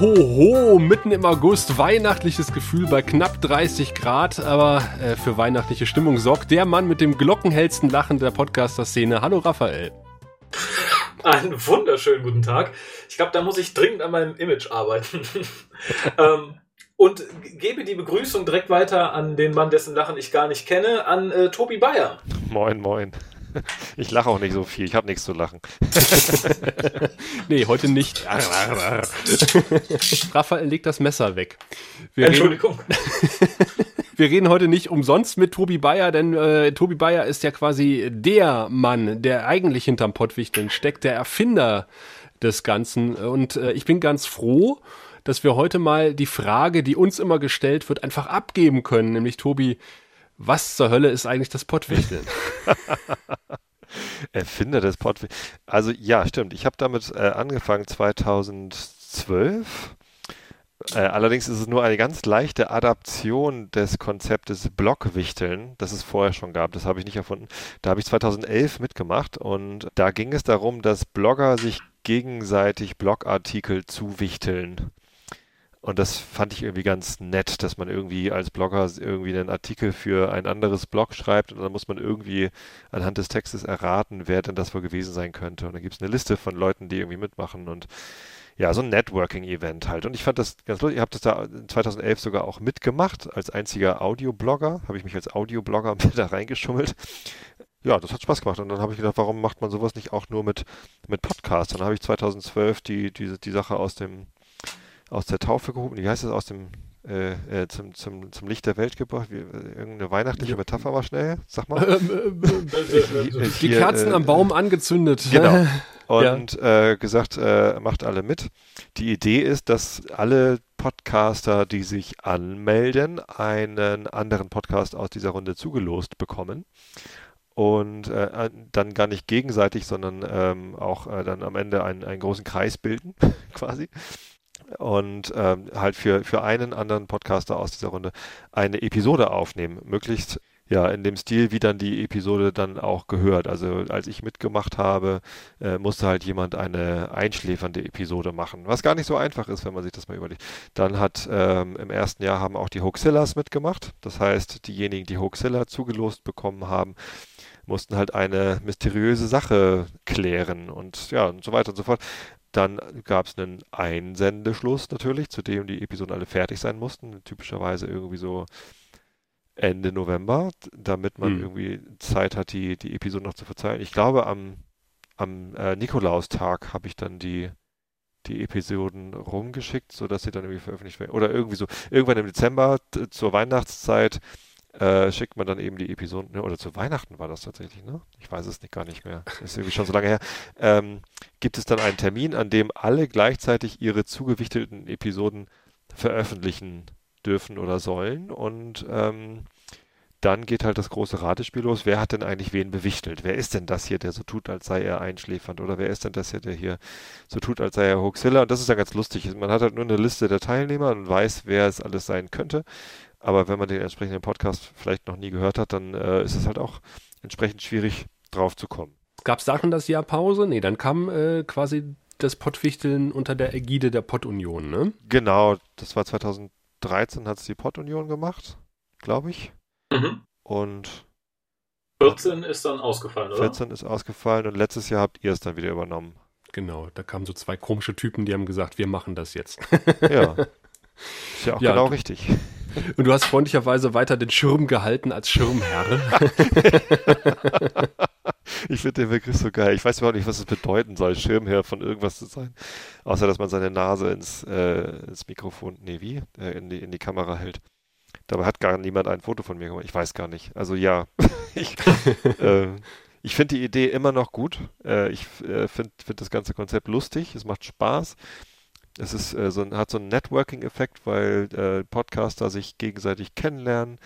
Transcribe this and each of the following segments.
Ho, ho, mitten im August, weihnachtliches Gefühl bei knapp 30 Grad, aber äh, für weihnachtliche Stimmung sorgt der Mann mit dem glockenhellsten Lachen der Podcaster-Szene. Hallo Raphael. Einen wunderschönen guten Tag. Ich glaube, da muss ich dringend an meinem Image arbeiten. ähm, und gebe die Begrüßung direkt weiter an den Mann, dessen Lachen ich gar nicht kenne, an äh, Tobi Bayer. Moin, moin. Ich lache auch nicht so viel, ich habe nichts zu lachen. nee, heute nicht. Raphael legt das Messer weg. Wir Entschuldigung. Wir reden heute nicht umsonst mit Tobi Bayer, denn äh, Tobi Bayer ist ja quasi der Mann, der eigentlich hinterm Pottwichteln steckt, der Erfinder des Ganzen. Und äh, ich bin ganz froh, dass wir heute mal die Frage, die uns immer gestellt wird, einfach abgeben können. Nämlich, Tobi, was zur Hölle ist eigentlich das Pottwichteln? Erfinder des Pottwichteln. Also ja, stimmt. Ich habe damit äh, angefangen 2012. Äh, allerdings ist es nur eine ganz leichte Adaption des Konzeptes Blockwichteln, das es vorher schon gab. Das habe ich nicht erfunden. Da habe ich 2011 mitgemacht und da ging es darum, dass Blogger sich gegenseitig Blogartikel zuwichteln. Und das fand ich irgendwie ganz nett, dass man irgendwie als Blogger irgendwie einen Artikel für ein anderes Blog schreibt und dann muss man irgendwie anhand des Textes erraten, wer denn das wohl gewesen sein könnte. Und dann gibt es eine Liste von Leuten, die irgendwie mitmachen und ja, so ein Networking-Event halt. Und ich fand das ganz lustig. Ich habe das da 2011 sogar auch mitgemacht. Als einziger Audioblogger habe ich mich als Audioblogger da reingeschummelt. Ja, das hat Spaß gemacht. Und dann habe ich gedacht, warum macht man sowas nicht auch nur mit, mit Podcasts? Dann habe ich 2012 die, die, die Sache aus dem aus der Taufe gehoben. Wie heißt das? Aus dem äh, äh, zum, zum, zum Licht der Welt gebracht. Wie, äh, irgendeine weihnachtliche Metapher war schnell. Sag mal. Ähm, äh, äh, die Kerzen am Baum angezündet. Genau. Und ja. gesagt, macht alle mit. Die Idee ist, dass alle Podcaster, die sich anmelden, einen anderen Podcast aus dieser Runde zugelost bekommen und äh, dann gar nicht gegenseitig, sondern ähm, auch äh, dann am Ende einen, einen großen Kreis bilden, quasi und ähm, halt für, für einen anderen Podcaster aus dieser Runde eine Episode aufnehmen. Möglichst ja, in dem Stil, wie dann die Episode dann auch gehört. Also als ich mitgemacht habe, äh, musste halt jemand eine einschläfernde Episode machen, was gar nicht so einfach ist, wenn man sich das mal überlegt. Dann hat ähm, im ersten Jahr haben auch die Hoaxillas mitgemacht. Das heißt, diejenigen, die Hoaxilla zugelost bekommen haben, mussten halt eine mysteriöse Sache klären und ja und so weiter und so fort. Dann gab es einen Einsendeschluss natürlich, zu dem die Episoden alle fertig sein mussten. Typischerweise irgendwie so Ende November, damit man hm. irgendwie Zeit hat, die, die Episoden noch zu verzeihen. Ich glaube, am, am äh, Nikolaustag habe ich dann die, die Episoden rumgeschickt, sodass sie dann irgendwie veröffentlicht werden. Oder irgendwie so, irgendwann im Dezember zur Weihnachtszeit äh, schickt man dann eben die Episoden, ne, oder zu Weihnachten war das tatsächlich, ne? Ich weiß es nicht gar nicht mehr. Ist irgendwie schon so lange her. Ähm, gibt es dann einen Termin, an dem alle gleichzeitig ihre zugewichteten Episoden veröffentlichen dürfen oder sollen und ähm, dann geht halt das große Ratespiel los. Wer hat denn eigentlich wen bewichtelt? Wer ist denn das hier, der so tut, als sei er einschläfernd? Oder wer ist denn das hier, der hier so tut, als sei er Hoaxilla? Und das ist ja ganz lustig. Man hat halt nur eine Liste der Teilnehmer und weiß, wer es alles sein könnte. Aber wenn man den entsprechenden Podcast vielleicht noch nie gehört hat, dann äh, ist es halt auch entsprechend schwierig, drauf zu kommen. Gab es da schon das Jahr Pause? Nee, dann kam äh, quasi das Pottwichteln unter der Ägide der Pottunion, ne? Genau, das war 2013, hat es die Pottunion gemacht, glaube ich. Mhm. Und 14 ist dann ausgefallen, oder? 14 ist ausgefallen und letztes Jahr habt ihr es dann wieder übernommen. Genau, da kamen so zwei komische Typen, die haben gesagt, wir machen das jetzt. ja. Ist ja auch ja, genau richtig. Und du hast freundlicherweise weiter den Schirm gehalten als Schirmherr. ich finde den Begriff so geil. Ich weiß überhaupt nicht, was es bedeuten soll, Schirmherr von irgendwas zu sein. Außer, dass man seine Nase ins, äh, ins Mikrofon, nee, wie? Äh, in, die, in die Kamera hält. Dabei hat gar niemand ein Foto von mir gemacht. Ich weiß gar nicht. Also ja, ich, äh, ich finde die Idee immer noch gut. Äh, ich äh, finde find das ganze Konzept lustig. Es macht Spaß. Es ist, äh, so, hat so einen Networking-Effekt, weil äh, Podcaster sich gegenseitig kennenlernen.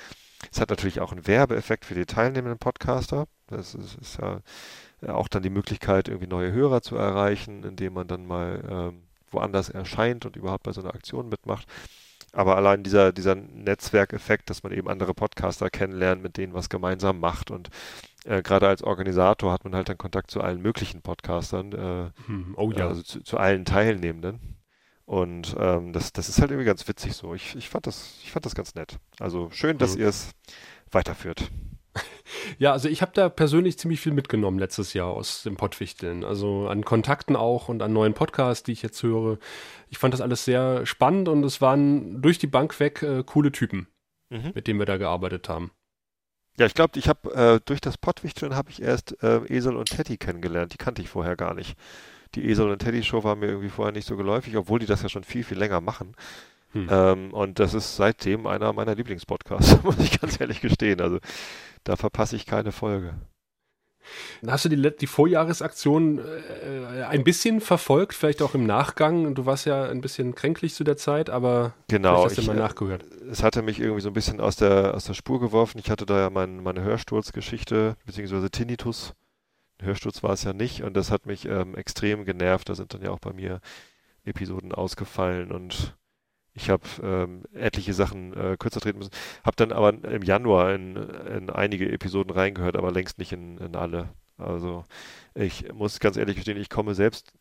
Es hat natürlich auch einen Werbeeffekt für die teilnehmenden Podcaster. Das ist, ist ja auch dann die Möglichkeit, irgendwie neue Hörer zu erreichen, indem man dann mal ähm, woanders erscheint und überhaupt bei so einer Aktion mitmacht. Aber allein dieser, dieser Netzwerkeffekt, dass man eben andere Podcaster kennenlernt, mit denen was gemeinsam macht und äh, gerade als Organisator hat man halt dann Kontakt zu allen möglichen Podcastern, äh, hm, oh ja. also zu, zu allen Teilnehmenden. Und ähm, das, das ist halt irgendwie ganz witzig so. Ich, ich, fand das, ich fand das ganz nett. Also schön, dass mhm. ihr es weiterführt. Ja, also ich habe da persönlich ziemlich viel mitgenommen letztes Jahr aus dem Pottwichteln. Also an Kontakten auch und an neuen Podcasts, die ich jetzt höre. Ich fand das alles sehr spannend und es waren durch die Bank weg äh, coole Typen, mhm. mit denen wir da gearbeitet haben. Ja, ich glaube, ich habe äh, durch das Pottwichteln habe ich erst äh, Esel und Teddy kennengelernt. Die kannte ich vorher gar nicht. Die Esel und Teddy Show war mir irgendwie vorher nicht so geläufig, obwohl die das ja schon viel, viel länger machen. Hm. Ähm, und das ist seitdem einer meiner Lieblingspodcasts, muss ich ganz ehrlich gestehen. Also da verpasse ich keine Folge. Hast du die, die Vorjahresaktion äh, ein bisschen verfolgt, vielleicht auch im Nachgang? Du warst ja ein bisschen kränklich zu der Zeit, aber genau, hast du mal äh, nachgehört. Es hatte mich irgendwie so ein bisschen aus der, aus der Spur geworfen. Ich hatte da ja mein, meine Hörsturzgeschichte, beziehungsweise Tinnitus. Hörsturz war es ja nicht und das hat mich ähm, extrem genervt. Da sind dann ja auch bei mir Episoden ausgefallen und ich habe ähm, etliche Sachen äh, kürzer treten müssen. Habe dann aber im Januar in, in einige Episoden reingehört, aber längst nicht in, in alle. Also ich muss ganz ehrlich gestehen, ich komme selbst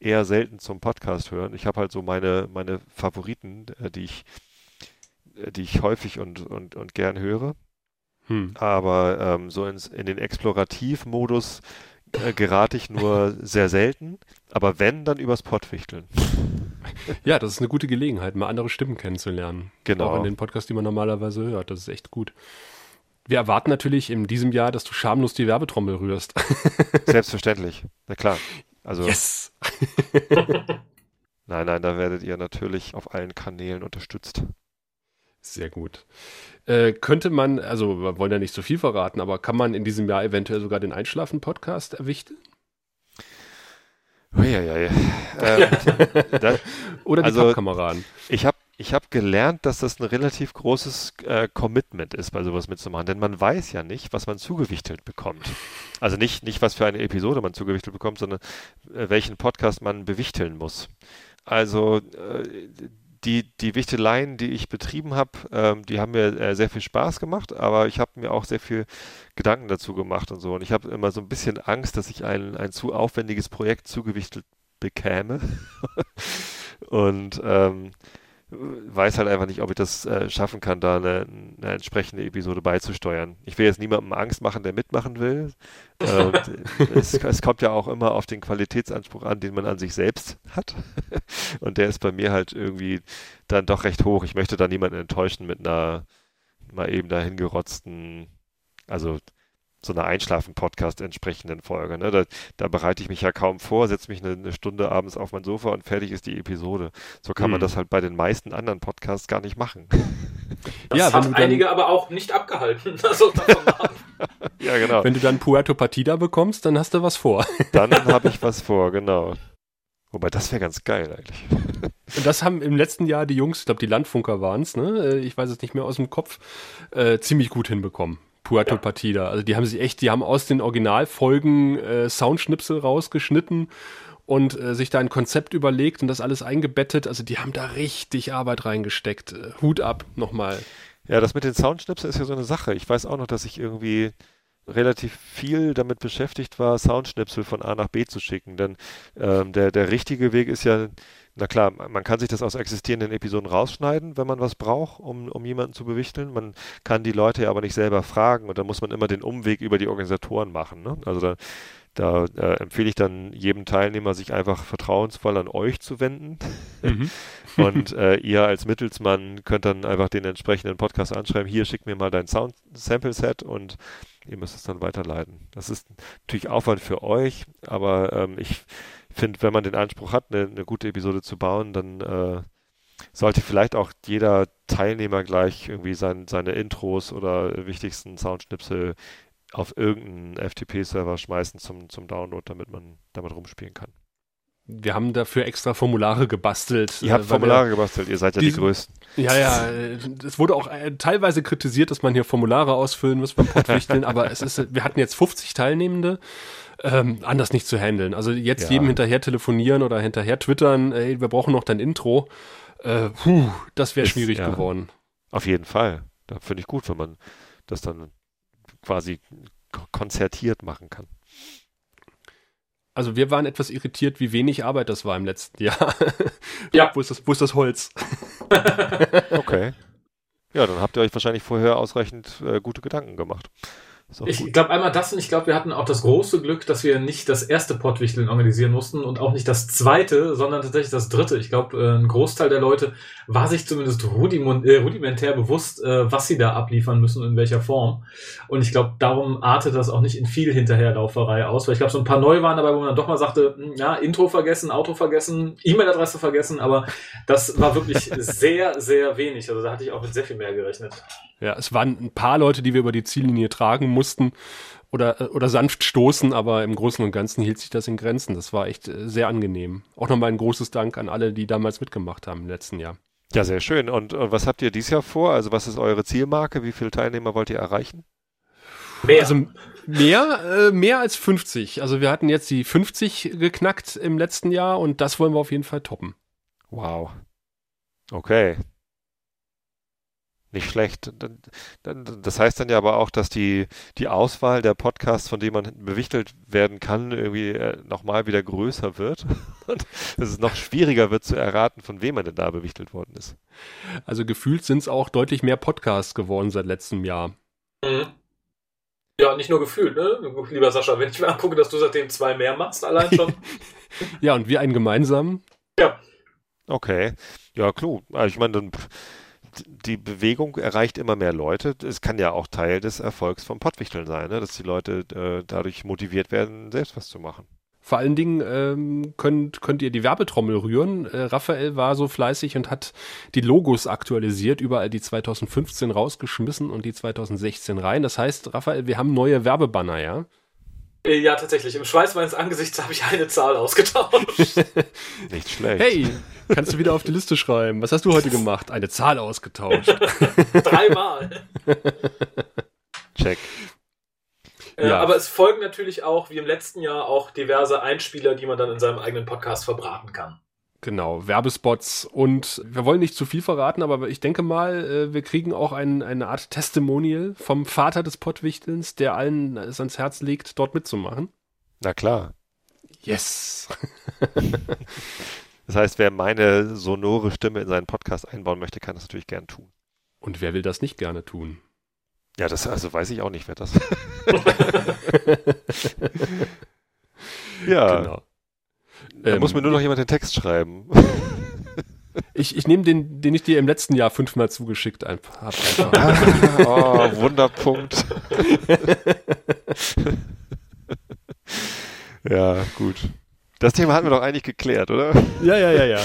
eher selten zum Podcast hören. Ich habe halt so meine, meine Favoriten, äh, die ich, äh, die ich häufig und, und, und gern höre. Hm. Aber ähm, so ins, in den Explorativmodus äh, gerate ich nur sehr selten. Aber wenn, dann übers Pottwichteln. Ja, das ist eine gute Gelegenheit, mal andere Stimmen kennenzulernen. Genau. Auch in den Podcasts, die man normalerweise hört. Das ist echt gut. Wir erwarten natürlich in diesem Jahr, dass du schamlos die Werbetrommel rührst. Selbstverständlich. Na klar. Also. Yes! nein, nein, da werdet ihr natürlich auf allen Kanälen unterstützt. Sehr gut. Äh, könnte man, also wir wollen ja nicht so viel verraten, aber kann man in diesem Jahr eventuell sogar den Einschlafen-Podcast erwichten? Uiuiui. Ähm, da, Oder die also, Pappkameraden. Ich habe ich hab gelernt, dass das ein relativ großes äh, Commitment ist, bei sowas mitzumachen. Denn man weiß ja nicht, was man zugewichtelt bekommt. Also nicht, nicht was für eine Episode man zugewichtelt bekommt, sondern äh, welchen Podcast man bewichteln muss. Also äh, die, die Wichteleien, die ich betrieben habe, ähm, die haben mir äh, sehr viel Spaß gemacht, aber ich habe mir auch sehr viel Gedanken dazu gemacht und so. Und ich habe immer so ein bisschen Angst, dass ich ein, ein zu aufwendiges Projekt zugewichtelt bekäme. und ähm, weiß halt einfach nicht, ob ich das äh, schaffen kann, da eine, eine, entsprechende Episode beizusteuern. Ich will jetzt niemandem Angst machen, der mitmachen will. Äh, es, es, kommt ja auch immer auf den Qualitätsanspruch an, den man an sich selbst hat. Und der ist bei mir halt irgendwie dann doch recht hoch. Ich möchte da niemanden enttäuschen mit einer mal eben dahingerotzten, also so einer Einschlafen-Podcast entsprechenden Folge. Ne? Da, da, bereite ich mich ja kaum vor, setze mich eine, eine, Stunde abends auf mein Sofa und fertig ist die Episode. So kann hm. man das halt bei den meisten anderen Podcasts gar nicht machen. Das ja, hat einige aber auch nicht abgehalten. Also ja, genau. Wenn du dann Puerto Partida bekommst, dann hast du was vor. dann habe ich was vor, genau. Wobei, das wäre ganz geil eigentlich. Und das haben im letzten Jahr die Jungs, ich glaube, die Landfunker waren es, ne? Äh, ich weiß es nicht mehr aus dem Kopf, äh, ziemlich gut hinbekommen. Puerto ja. Partida. Also die haben sich echt, die haben aus den Originalfolgen äh, Soundschnipsel rausgeschnitten und äh, sich da ein Konzept überlegt und das alles eingebettet. Also die haben da richtig Arbeit reingesteckt. Äh, Hut ab nochmal. Ja, das mit den Soundschnipseln ist ja so eine Sache. Ich weiß auch noch, dass ich irgendwie relativ viel damit beschäftigt war, Soundschnipsel von A nach B zu schicken. Denn ähm, der, der richtige Weg ist ja na klar, man kann sich das aus existierenden Episoden rausschneiden, wenn man was braucht, um, um jemanden zu bewichteln. Man kann die Leute ja aber nicht selber fragen und da muss man immer den Umweg über die Organisatoren machen. Ne? Also da, da äh, empfehle ich dann jedem Teilnehmer, sich einfach vertrauensvoll an euch zu wenden. Mhm. und äh, ihr als Mittelsmann könnt dann einfach den entsprechenden Podcast anschreiben, hier schick mir mal dein Sound-Sample-Set und ihr müsst es dann weiterleiten. Das ist natürlich Aufwand für euch, aber ähm, ich finde, wenn man den Anspruch hat, eine, eine gute Episode zu bauen, dann äh, sollte vielleicht auch jeder Teilnehmer gleich irgendwie sein, seine Intros oder wichtigsten Soundschnipsel auf irgendeinen FTP-Server schmeißen zum, zum Download, damit man damit rumspielen kann. Wir haben dafür extra Formulare gebastelt. Ihr habt äh, Formulare gebastelt, ihr seid ja die, die Größten. Ja, ja, es wurde auch äh, teilweise kritisiert, dass man hier Formulare ausfüllen muss beim Podwichteln, aber es ist, wir hatten jetzt 50 Teilnehmende ähm, anders nicht zu handeln. Also jetzt ja. jedem hinterher telefonieren oder hinterher twittern, ey, wir brauchen noch dein Intro. Äh, puh, das wäre schwierig ja, geworden. Auf jeden Fall. Da finde ich gut, wenn man das dann quasi konzertiert machen kann. Also wir waren etwas irritiert, wie wenig Arbeit das war im letzten Jahr. Ja. wo, ist das, wo ist das Holz? Okay. Ja, dann habt ihr euch wahrscheinlich vorher ausreichend äh, gute Gedanken gemacht. Ich glaube einmal das und ich glaube, wir hatten auch das große Glück, dass wir nicht das erste Pottwichteln organisieren mussten und auch nicht das zweite, sondern tatsächlich das dritte. Ich glaube, äh, ein Großteil der Leute war sich zumindest äh, rudimentär bewusst, äh, was sie da abliefern müssen und in welcher Form. Und ich glaube, darum artet das auch nicht in viel Hinterherlauferei aus, weil ich glaube, so ein paar neu waren dabei, wo man dann doch mal sagte, hm, ja, Intro vergessen, Auto vergessen, E-Mail-Adresse vergessen, aber das war wirklich sehr, sehr wenig. Also da hatte ich auch mit sehr viel mehr gerechnet. Ja, es waren ein paar Leute, die wir über die Ziellinie tragen mussten oder, äh, oder sanft stoßen, aber im Großen und Ganzen hielt sich das in Grenzen. Das war echt äh, sehr angenehm. Auch nochmal ein großes Dank an alle, die damals mitgemacht haben im letzten Jahr. Ja, sehr schön. Und, und was habt ihr dieses Jahr vor? Also was ist eure Zielmarke? Wie viele Teilnehmer wollt ihr erreichen? Mehr. Also mehr, äh, mehr als 50. Also wir hatten jetzt die 50 geknackt im letzten Jahr und das wollen wir auf jeden Fall toppen. Wow. Okay. Nicht schlecht. Das heißt dann ja aber auch, dass die, die Auswahl der Podcasts, von denen man bewichtelt werden kann, irgendwie äh, nochmal wieder größer wird. Und dass es noch schwieriger wird zu erraten, von wem man denn da bewichtelt worden ist. Also gefühlt sind es auch deutlich mehr Podcasts geworden seit letztem Jahr. Mhm. Ja, nicht nur gefühlt, ne? Lieber Sascha, wenn ich mir angucke, dass du seitdem zwei mehr machst, allein schon. Ja, und wir einen gemeinsamen. Okay. Ja, klar. Also ich meine, dann, pff, die Bewegung erreicht immer mehr Leute. Es kann ja auch Teil des Erfolgs vom Pottwichteln sein, ne? dass die Leute äh, dadurch motiviert werden, selbst was zu machen. Vor allen Dingen ähm, könnt, könnt ihr die Werbetrommel rühren. Äh, Raphael war so fleißig und hat die Logos aktualisiert, überall die 2015 rausgeschmissen und die 2016 rein. Das heißt, Raphael, wir haben neue Werbebanner, ja? Äh, ja, tatsächlich. Im Schweiß meines Angesichts habe ich eine Zahl ausgetauscht. Nicht schlecht. Hey, kannst du wieder auf die Liste schreiben? Was hast du heute gemacht? Eine Zahl ausgetauscht. Dreimal. Check. Äh, Ja. Aber es folgen natürlich auch, wie im letzten Jahr, auch diverse Einspieler, die man dann in seinem eigenen Podcast verbraten kann. Genau, Werbespots und wir wollen nicht zu viel verraten, aber ich denke mal, äh, wir kriegen auch ein, eine Art Testimonial vom Vater des Pottwichtelns, der allen es ans Herz legt, dort mitzumachen. Na klar. Yes! Das heißt, wer meine sonore Stimme in seinen Podcast einbauen möchte, kann das natürlich gern tun. Und wer will das nicht gerne tun? Ja, das also weiß ich auch nicht, wer das. ja, Genau. Da Ähm, muss mir nur noch jemand den Text schreiben. Ich, ich nehme den, den ich dir im letzten Jahr fünfmal zugeschickt habe. Einfach. oh, Wunderpunkt. ja, gut. Das Thema hatten wir doch eigentlich geklärt, oder? Ja, ja, ja, ja.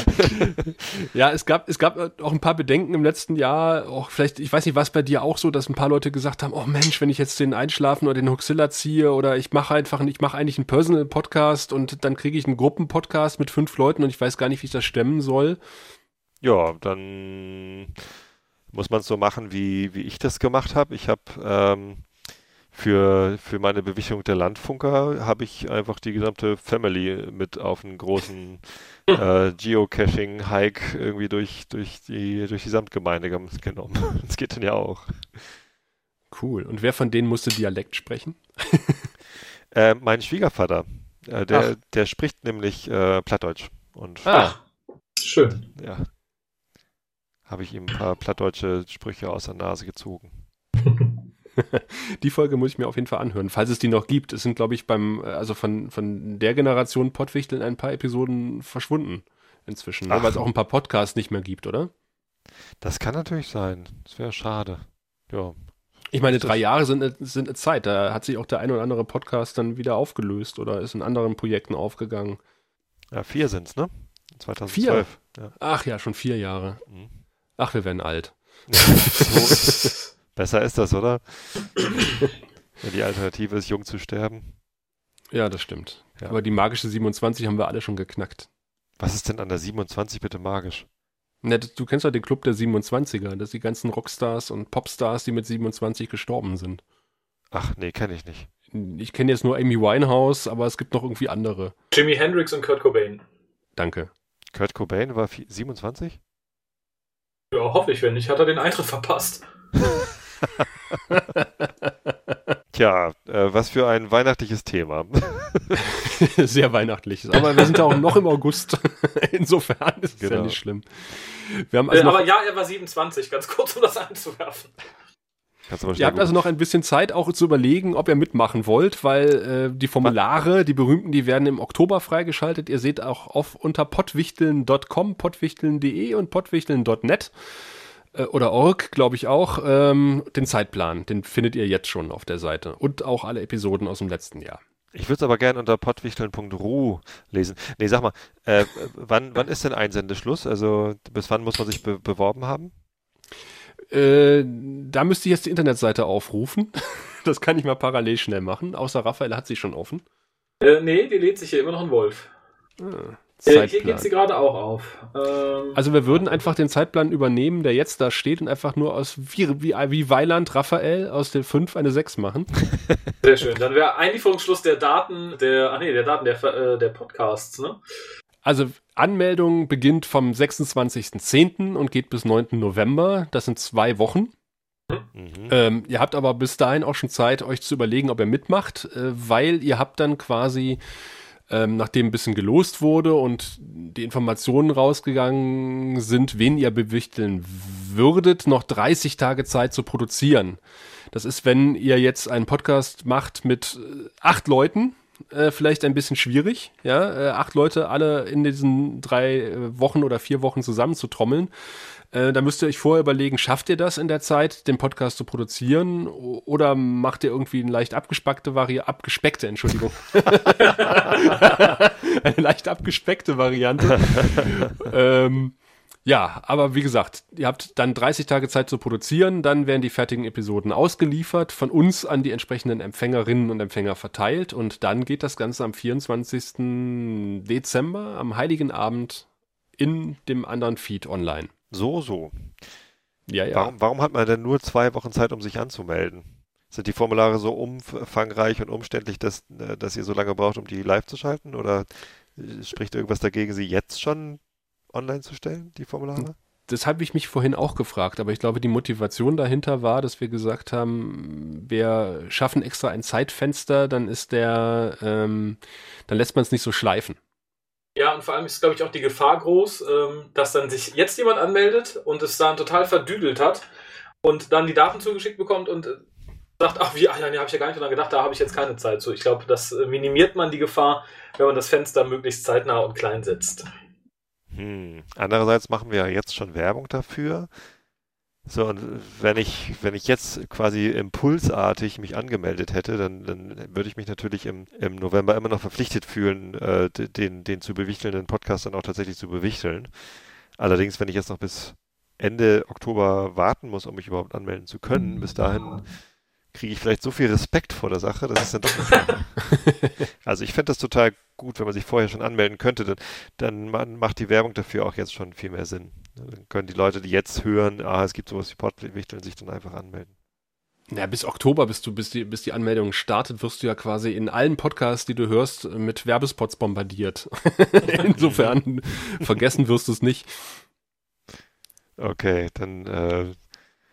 ja, es gab, es gab auch ein paar Bedenken im letzten Jahr. Auch vielleicht, ich weiß nicht, was bei dir auch so, dass ein paar Leute gesagt haben, oh Mensch, wenn ich jetzt den Einschlafen oder den Huxilla ziehe oder ich mache einfach, ich mache eigentlich einen Personal Podcast und dann kriege ich einen Gruppenpodcast mit fünf Leuten und ich weiß gar nicht, wie ich das stemmen soll. Ja, dann muss man es so machen, wie, wie ich das gemacht habe. Ich habe ähm, für, für meine Bewichtung der Landfunker habe ich einfach die gesamte Family mit auf einen großen äh, Geocaching-Hike irgendwie durch, durch, die, durch die Samtgemeinde gem- genommen. Das geht dann ja auch. Cool. Und wer von denen musste Dialekt sprechen? Äh, mein Schwiegervater, äh, der, Ach. der spricht nämlich äh, Plattdeutsch. Und Ah, schön. ja, habe ich ihm ein paar plattdeutsche Sprüche aus der Nase gezogen. Die Folge muss ich mir auf jeden Fall anhören, falls es die noch gibt. Es sind, glaube ich, beim, also von, von der Generation Pottwichteln ein paar Episoden verschwunden inzwischen, ne? Weil es auch ein paar Podcasts nicht mehr gibt, oder? Das kann natürlich sein. Das wäre schade. Ja. Ich meine, drei Jahre sind, eine- sind eine Zeit. Da hat sich auch der ein oder andere Podcast dann wieder aufgelöst oder ist in anderen Projekten aufgegangen. Ja, vier sind's, ne? 2012. Ja. Ach ja, schon vier Jahre. Mhm. Ach, wir werden alt. so, besser ist das, oder? Wenn die Alternative ist, jung zu sterben. Ja, das stimmt. Ja. Aber die magische 27 haben wir alle schon geknackt. Was ist denn an der 27 bitte magisch? Ne, das- du kennst doch den Club der 27er. Das sind die ganzen Rockstars und Popstars, die mit 27 gestorben sind. Ach, nee, kenne ich nicht. Ich kenne jetzt nur Amy Winehouse, aber es gibt noch irgendwie andere. Jimi Hendrix und Kurt Cobain. Danke. Kurt Cobain war vi- 27? Ja, hoffe ich, wenn nicht, hat er den Eintritt verpasst. Tja, äh, was für ein weihnachtliches Thema. Sehr weihnachtliches. Aber wir sind ja auch noch im August. Insofern ist es genau. ja nicht schlimm. Wir haben also äh, aber ja, er war 27, ganz kurz, um das einzuwerfen. Ihr habt also noch ein bisschen Zeit auch zu überlegen, ob ihr mitmachen wollt, weil äh, die Formulare, die berühmten, die werden im Oktober freigeschaltet. Ihr seht auch auf unter pottwichteln.com, pottwichteln.de und pottwichteln.net äh, oder org, glaube ich auch, ähm, den Zeitplan. Den findet ihr jetzt schon auf der Seite. Und auch alle Episoden aus dem letzten Jahr. Ich würde es aber gerne unter pottwichteln.ru lesen. Nee, sag mal, äh, wann, wann ist denn Einsendeschluss? Also bis wann muss man sich be beworben haben? Äh, da müsste ich jetzt die Internetseite aufrufen. das kann ich mal parallel schnell machen. Außer Raphael hat sie schon offen. Äh, nee, die lädt sich hier immer noch ein Wolf. Ah, äh, hier geht sie gerade auch auf. Ähm, also wir würden einfach den Zeitplan übernehmen, der jetzt da steht und einfach nur aus wie, wie, wie Weiland Raphael aus der 5 eine 6 machen. Sehr schön. Dann wäre Einlieferungsschluss der Daten, der, ach nee, der Daten der, äh, der Podcasts, ne? Also Anmeldung beginnt vom 26.10. und geht bis 9. November. Das sind zwei Wochen. Mhm. Ähm, ihr habt aber bis dahin auch schon Zeit, euch zu überlegen, ob ihr mitmacht, äh, weil ihr habt dann quasi, ähm, nachdem ein bisschen gelost wurde und die Informationen rausgegangen sind, wen ihr bewichteln würdet, noch 30 Tage Zeit zu produzieren. Das ist, wenn ihr jetzt einen Podcast macht mit äh, acht Leuten, äh, vielleicht ein bisschen schwierig, ja, äh, acht Leute alle in diesen drei äh, Wochen oder vier Wochen zusammenzutrommeln. Äh, da müsst ihr euch vorher überlegen, schafft ihr das in der Zeit, den Podcast zu produzieren oder macht ihr irgendwie eine leicht abgespeckte Variante, abgespeckte, Entschuldigung. eine leicht abgespeckte Variante. ähm, ja, aber wie gesagt, ihr habt dann 30 Tage Zeit zu produzieren, dann werden die fertigen Episoden ausgeliefert, von uns an die entsprechenden Empfängerinnen und Empfänger verteilt und dann geht das Ganze am 24. Dezember, am Heiligen Abend, in dem anderen Feed online. So, so. Ja, ja. Warum, warum hat man denn nur zwei Wochen Zeit, um sich anzumelden? Sind die Formulare so umfangreich und umständlich, dass, äh, dass ihr so lange braucht, um die live zu schalten? Oder äh, spricht irgendwas dagegen, sie jetzt schon online zu stellen, die Formulare? Das habe ich mich vorhin auch gefragt, aber ich glaube, die Motivation dahinter war, dass wir gesagt haben, wir schaffen extra ein Zeitfenster, dann ist der, ähm, dann lässt man es nicht so schleifen. Ja, und vor allem ist, glaube ich, auch die Gefahr groß, ähm, dass dann sich jetzt jemand anmeldet und es dann total verdüdelt hat und dann die Daten zugeschickt bekommt und äh, sagt, ach, wie, ach ja, nee, habe ich ja gar nicht dran gedacht, da habe ich jetzt keine Zeit zu. Ich glaube, das äh, minimiert man die Gefahr, wenn man das Fenster möglichst zeitnah und klein setzt. Hm. Andererseits machen wir ja jetzt schon Werbung dafür. So, und wenn ich, wenn ich jetzt quasi impulsartig mich angemeldet hätte, dann, dann würde ich mich natürlich im, im November immer noch verpflichtet fühlen, äh, den, den zu bewichtelnden Podcast dann auch tatsächlich zu bewichteln. Allerdings, wenn ich jetzt noch bis Ende Oktober warten muss, um mich überhaupt anmelden zu können, bis dahin kriege ich vielleicht so viel Respekt vor der Sache, dass es dann doch nicht Also ich fände das total gut, wenn man sich vorher schon anmelden könnte, dann, dann macht die Werbung dafür auch jetzt schon viel mehr Sinn. Dann können die Leute, die jetzt hören, ah, es gibt sowas wie Portwichteln, sich dann einfach anmelden. Ja, bis Oktober, bis du, bis die, bis die Anmeldung startet, wirst du ja quasi in allen Podcasts, die du hörst, mit Werbespots bombardiert. Insofern vergessen wirst du es nicht. Okay, dann äh,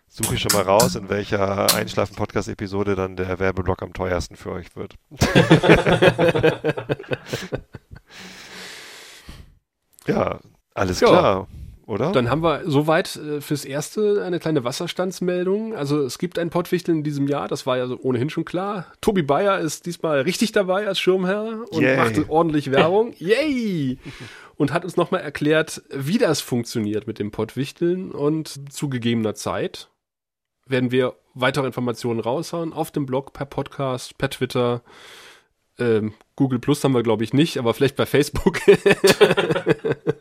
suche ich schon mal raus, in welcher Einschlafen-Podcast-Episode dann der Werbeblock am teuersten für euch wird. ja, alles ja. Oder? Dann haben wir soweit äh, fürs Erste eine kleine Wasserstandsmeldung. Also es gibt ein Pottwichteln in diesem Jahr, das war ja so ohnehin schon klar. Tobi Bayer ist diesmal richtig dabei als Schirmherr und Yay. macht ordentlich Werbung. Yay! Und hat uns nochmal erklärt, wie das funktioniert mit dem Pottwichteln und zu gegebener Zeit werden wir weitere Informationen raushauen auf dem Blog, per Podcast, per Twitter. Ähm, Google Plus haben wir, glaube ich, nicht, aber vielleicht bei Facebook.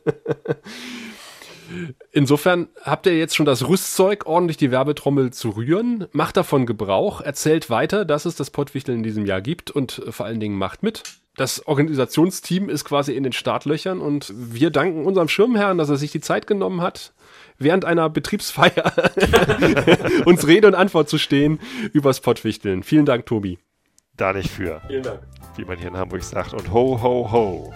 Insofern habt ihr jetzt schon das Rüstzeug, ordentlich die Werbetrommel zu rühren. Macht davon Gebrauch, erzählt weiter, dass es das Pottwichteln in diesem Jahr gibt und vor allen Dingen macht mit. Das Organisationsteam ist quasi in den Startlöchern und wir danken unserem Schirmherrn, dass er sich die Zeit genommen hat, während einer Betriebsfeier uns Rede und Antwort zu stehen übers Pottwichteln. Vielen Dank, Tobi. Da nicht für. Vielen Dank. Wie man hier in Hamburg sagt. Und ho, ho, ho.